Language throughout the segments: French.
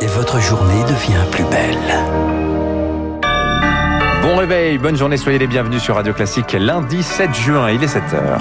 et votre journée devient plus belle. Bon réveil, bonne journée, soyez les bienvenus sur Radio Classique lundi 7 juin, il est 7h.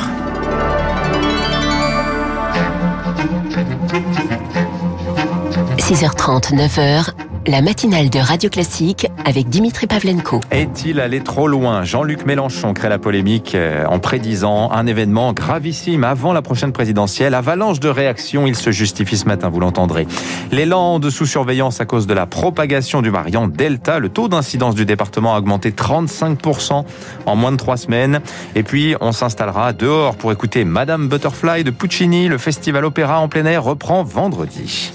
– 6h30, 9h, la matinale de Radio Classique avec Dimitri Pavlenko. Est-il allé trop loin? Jean-Luc Mélenchon crée la polémique euh, en prédisant un événement gravissime avant la prochaine présidentielle. Avalanche de réactions, il se justifie ce matin, vous l'entendrez. L'élan de sous-surveillance à cause de la propagation du variant Delta. Le taux d'incidence du département a augmenté 35% en moins de trois semaines. Et puis, on s'installera dehors pour écouter Madame Butterfly de Puccini. Le festival opéra en plein air reprend vendredi.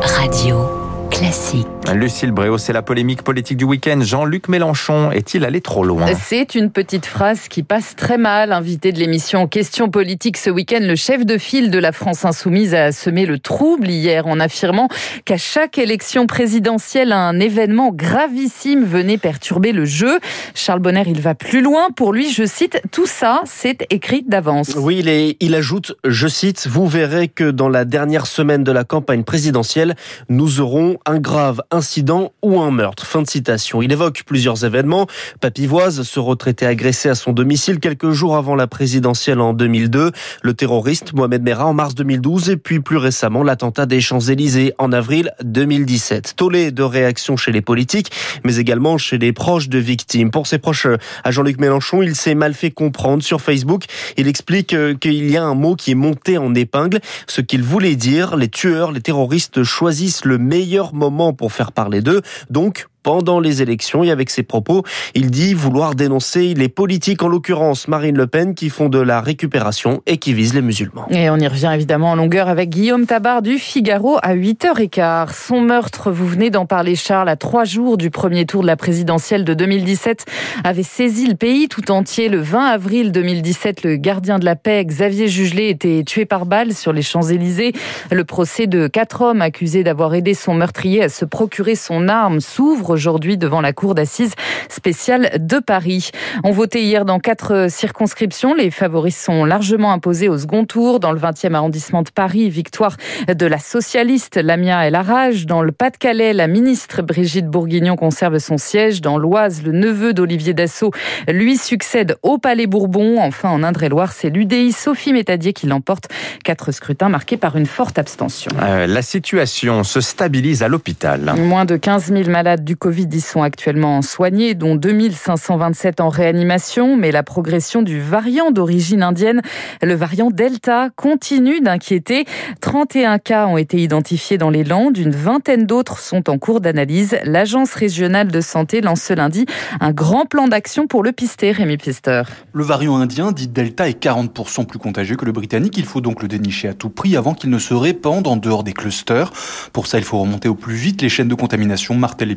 Radio. Classique. Lucille Bréau, c'est la polémique politique du week-end. Jean-Luc Mélenchon est-il allé trop loin C'est une petite phrase qui passe très mal. Invité de l'émission Questions politiques ce week-end, le chef de file de la France Insoumise a semé le trouble hier en affirmant qu'à chaque élection présidentielle, un événement gravissime venait perturber le jeu. Charles Bonner, il va plus loin. Pour lui, je cite, tout ça, c'est écrit d'avance. Oui, il, il ajoute, je cite, vous verrez que dans la dernière semaine de la campagne présidentielle, nous aurons un grave incident ou un meurtre. Fin de citation. Il évoque plusieurs événements. Papivoise, ce retraité agressé à son domicile quelques jours avant la présidentielle en 2002, le terroriste Mohamed Merah en mars 2012 et puis plus récemment l'attentat des Champs-Élysées en avril 2017. Tollé de réactions chez les politiques, mais également chez les proches de victimes. Pour ses proches à Jean-Luc Mélenchon, il s'est mal fait comprendre sur Facebook. Il explique euh, qu'il y a un mot qui est monté en épingle. Ce qu'il voulait dire, les tueurs, les terroristes choisissent le meilleur moment pour faire parler d'eux. Donc, pendant les élections et avec ses propos, il dit vouloir dénoncer les politiques, en l'occurrence Marine Le Pen, qui font de la récupération et qui visent les musulmans. Et on y revient évidemment en longueur avec Guillaume Tabar du Figaro à 8h15. Son meurtre, vous venez d'en parler Charles, à trois jours du premier tour de la présidentielle de 2017, avait saisi le pays tout entier. Le 20 avril 2017, le gardien de la paix, Xavier Jugelet, était tué par balle sur les Champs-Élysées. Le procès de quatre hommes accusés d'avoir aidé son meurtrier à se procurer son arme s'ouvre aujourd'hui devant la cour d'assises spéciale de Paris. On votait hier dans quatre circonscriptions. Les favoris sont largement imposés au second tour. Dans le 20e arrondissement de Paris, victoire de la socialiste Lamia El Arage. Dans le Pas-de-Calais, la ministre Brigitte Bourguignon conserve son siège. Dans l'Oise, le neveu d'Olivier Dassault lui succède au Palais Bourbon. Enfin, en Indre-et-Loire, c'est l'UDI Sophie Métadier qui l'emporte. Quatre scrutins marqués par une forte abstention. Euh, la situation se stabilise à l'hôpital. Moins de 15 000 malades du Covid y sont actuellement soignés, dont 2527 en réanimation. Mais la progression du variant d'origine indienne, le variant Delta, continue d'inquiéter. 31 cas ont été identifiés dans les Landes. Une vingtaine d'autres sont en cours d'analyse. L'Agence régionale de santé lance ce lundi un grand plan d'action pour le pister, Rémi Pister. Le variant indien, dit Delta, est 40% plus contagieux que le britannique. Il faut donc le dénicher à tout prix avant qu'il ne se répande en dehors des clusters. Pour ça, il faut remonter au plus vite les chaînes de contamination, martèle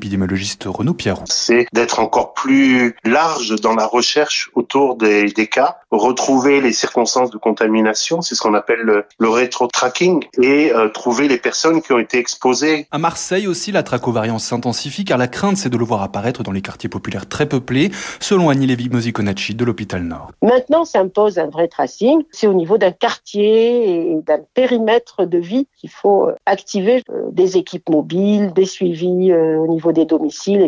Renaud. C'est d'être encore plus large dans la recherche autour des, des cas, retrouver les circonstances de contamination, c'est ce qu'on appelle le, le rétro-tracking, et euh, trouver les personnes qui ont été exposées. À Marseille aussi, la variants s'intensifie car la crainte c'est de le voir apparaître dans les quartiers populaires très peuplés, selon Annie Lévy-Mosiconacci de l'hôpital Nord. Maintenant s'impose un vrai tracing, c'est au niveau d'un quartier et d'un périmètre de vie qu'il faut activer euh, des équipes mobiles, des suivis euh, au niveau des domiciles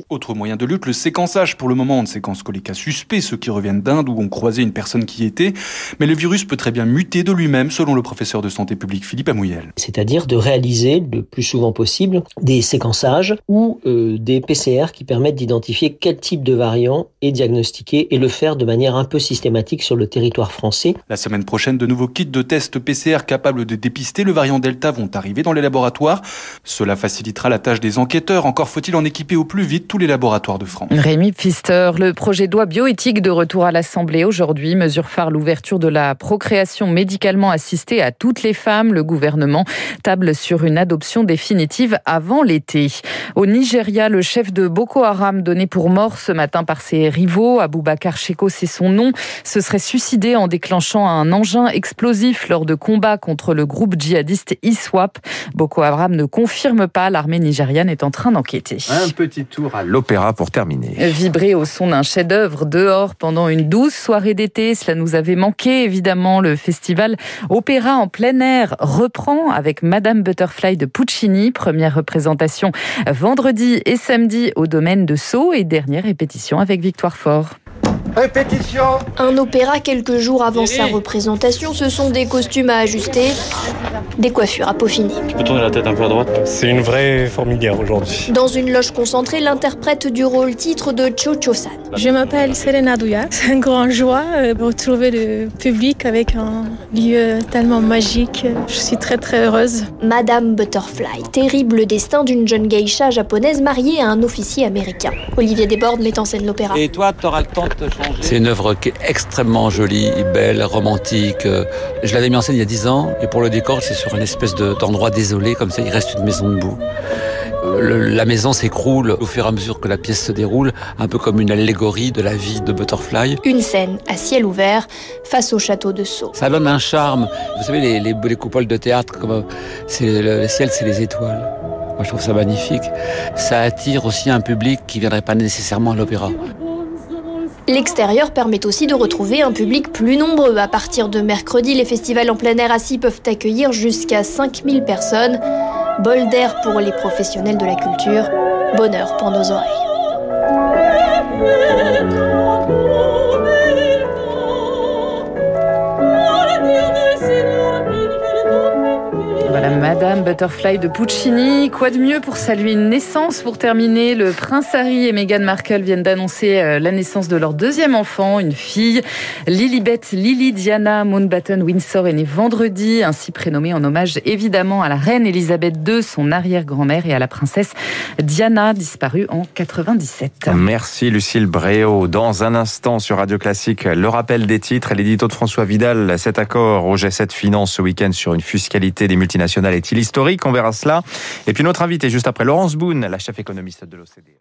autre moyen de lutte, le séquençage. Pour le moment, on ne séquence que les cas suspects, ceux qui reviennent d'Inde ou ont croisé une personne qui y était. Mais le virus peut très bien muter de lui-même, selon le professeur de santé publique Philippe Amouyel. C'est-à-dire de réaliser le plus souvent possible des séquençages ou euh, des PCR qui permettent d'identifier quel type de variant est diagnostiqué et le faire de manière un peu systématique sur le territoire français. La semaine prochaine, de nouveaux kits de tests PCR capables de dépister le variant Delta vont arriver dans les laboratoires. Cela facilitera la tâche des enquêteurs. Encore faut-il en équiper au plus vite tous les laboratoires de France. Rémi Pfister, le projet de loi bioéthique de retour à l'Assemblée aujourd'hui. Mesure phare l'ouverture de la procréation médicalement assistée à toutes les femmes. Le gouvernement table sur une adoption définitive avant l'été. Au Nigeria, le chef de Boko Haram donné pour mort ce matin par ses rivaux, Aboubakar Sheko, c'est son nom, se serait suicidé en déclenchant un engin explosif lors de combats contre le groupe djihadiste ISWAP. Boko Haram ne confirme pas, l'armée nigériane est en train d'enquêter. Un petit tour à l'opéra pour terminer. Vibrer au son d'un chef-d'œuvre dehors pendant une douce soirée d'été, cela nous avait manqué évidemment. Le festival Opéra en plein air reprend avec Madame Butterfly de Puccini, première représentation vendredi et samedi au domaine de Sceaux et dernière répétition avec Victoire Fort. Répétition Un opéra quelques jours avant sa représentation, ce sont des costumes à ajuster, des coiffures à peaufiner. Je peux tourner la tête un peu à droite C'est une vraie fourmilière aujourd'hui. Dans une loge concentrée, l'interprète du rôle titre de Cho Cho-san. Je m'appelle Selena Douya. C'est une grande joie de euh, retrouver le public avec un lieu tellement magique. Je suis très très heureuse. Madame Butterfly, terrible destin d'une jeune geisha japonaise mariée à un officier américain. Olivier Desbordes met en scène l'opéra. Et toi, tu auras le temps de te c'est une œuvre qui est extrêmement jolie, belle, romantique. Je l'avais mis en scène il y a dix ans, et pour le décor, c'est sur une espèce d'endroit désolé, comme ça, il reste une maison debout. la maison s'écroule au fur et à mesure que la pièce se déroule, un peu comme une allégorie de la vie de Butterfly. Une scène à ciel ouvert face au château de Sceaux. Ça donne un charme. Vous savez, les, les, coupoles de théâtre, comme c'est le, ciel, c'est les étoiles. Moi, je trouve ça magnifique. Ça attire aussi un public qui viendrait pas nécessairement à l'opéra. L'extérieur permet aussi de retrouver un public plus nombreux. À partir de mercredi, les festivals en plein air assis peuvent accueillir jusqu'à 5000 personnes. Bol d'air pour les professionnels de la culture, bonheur pour nos oreilles. Madame Butterfly de Puccini. Quoi de mieux pour saluer une naissance pour terminer? Le prince Harry et Meghan Markle viennent d'annoncer euh, la naissance de leur deuxième enfant, une fille. Lilibet Lily Diana Mountbatten Windsor est née vendredi, ainsi prénommée en hommage évidemment à la reine Elisabeth II, son arrière-grand-mère, et à la princesse Diana, disparue en 97. Merci Lucille Bréau. Dans un instant sur Radio Classique, le rappel des titres et l'édito de François Vidal. Cet accord au G7 Finance ce week-end sur une fiscalité des multinationales est-il historique? On verra cela. Et puis notre invité juste après, Laurence Boone, la chef économiste de l'OCDE.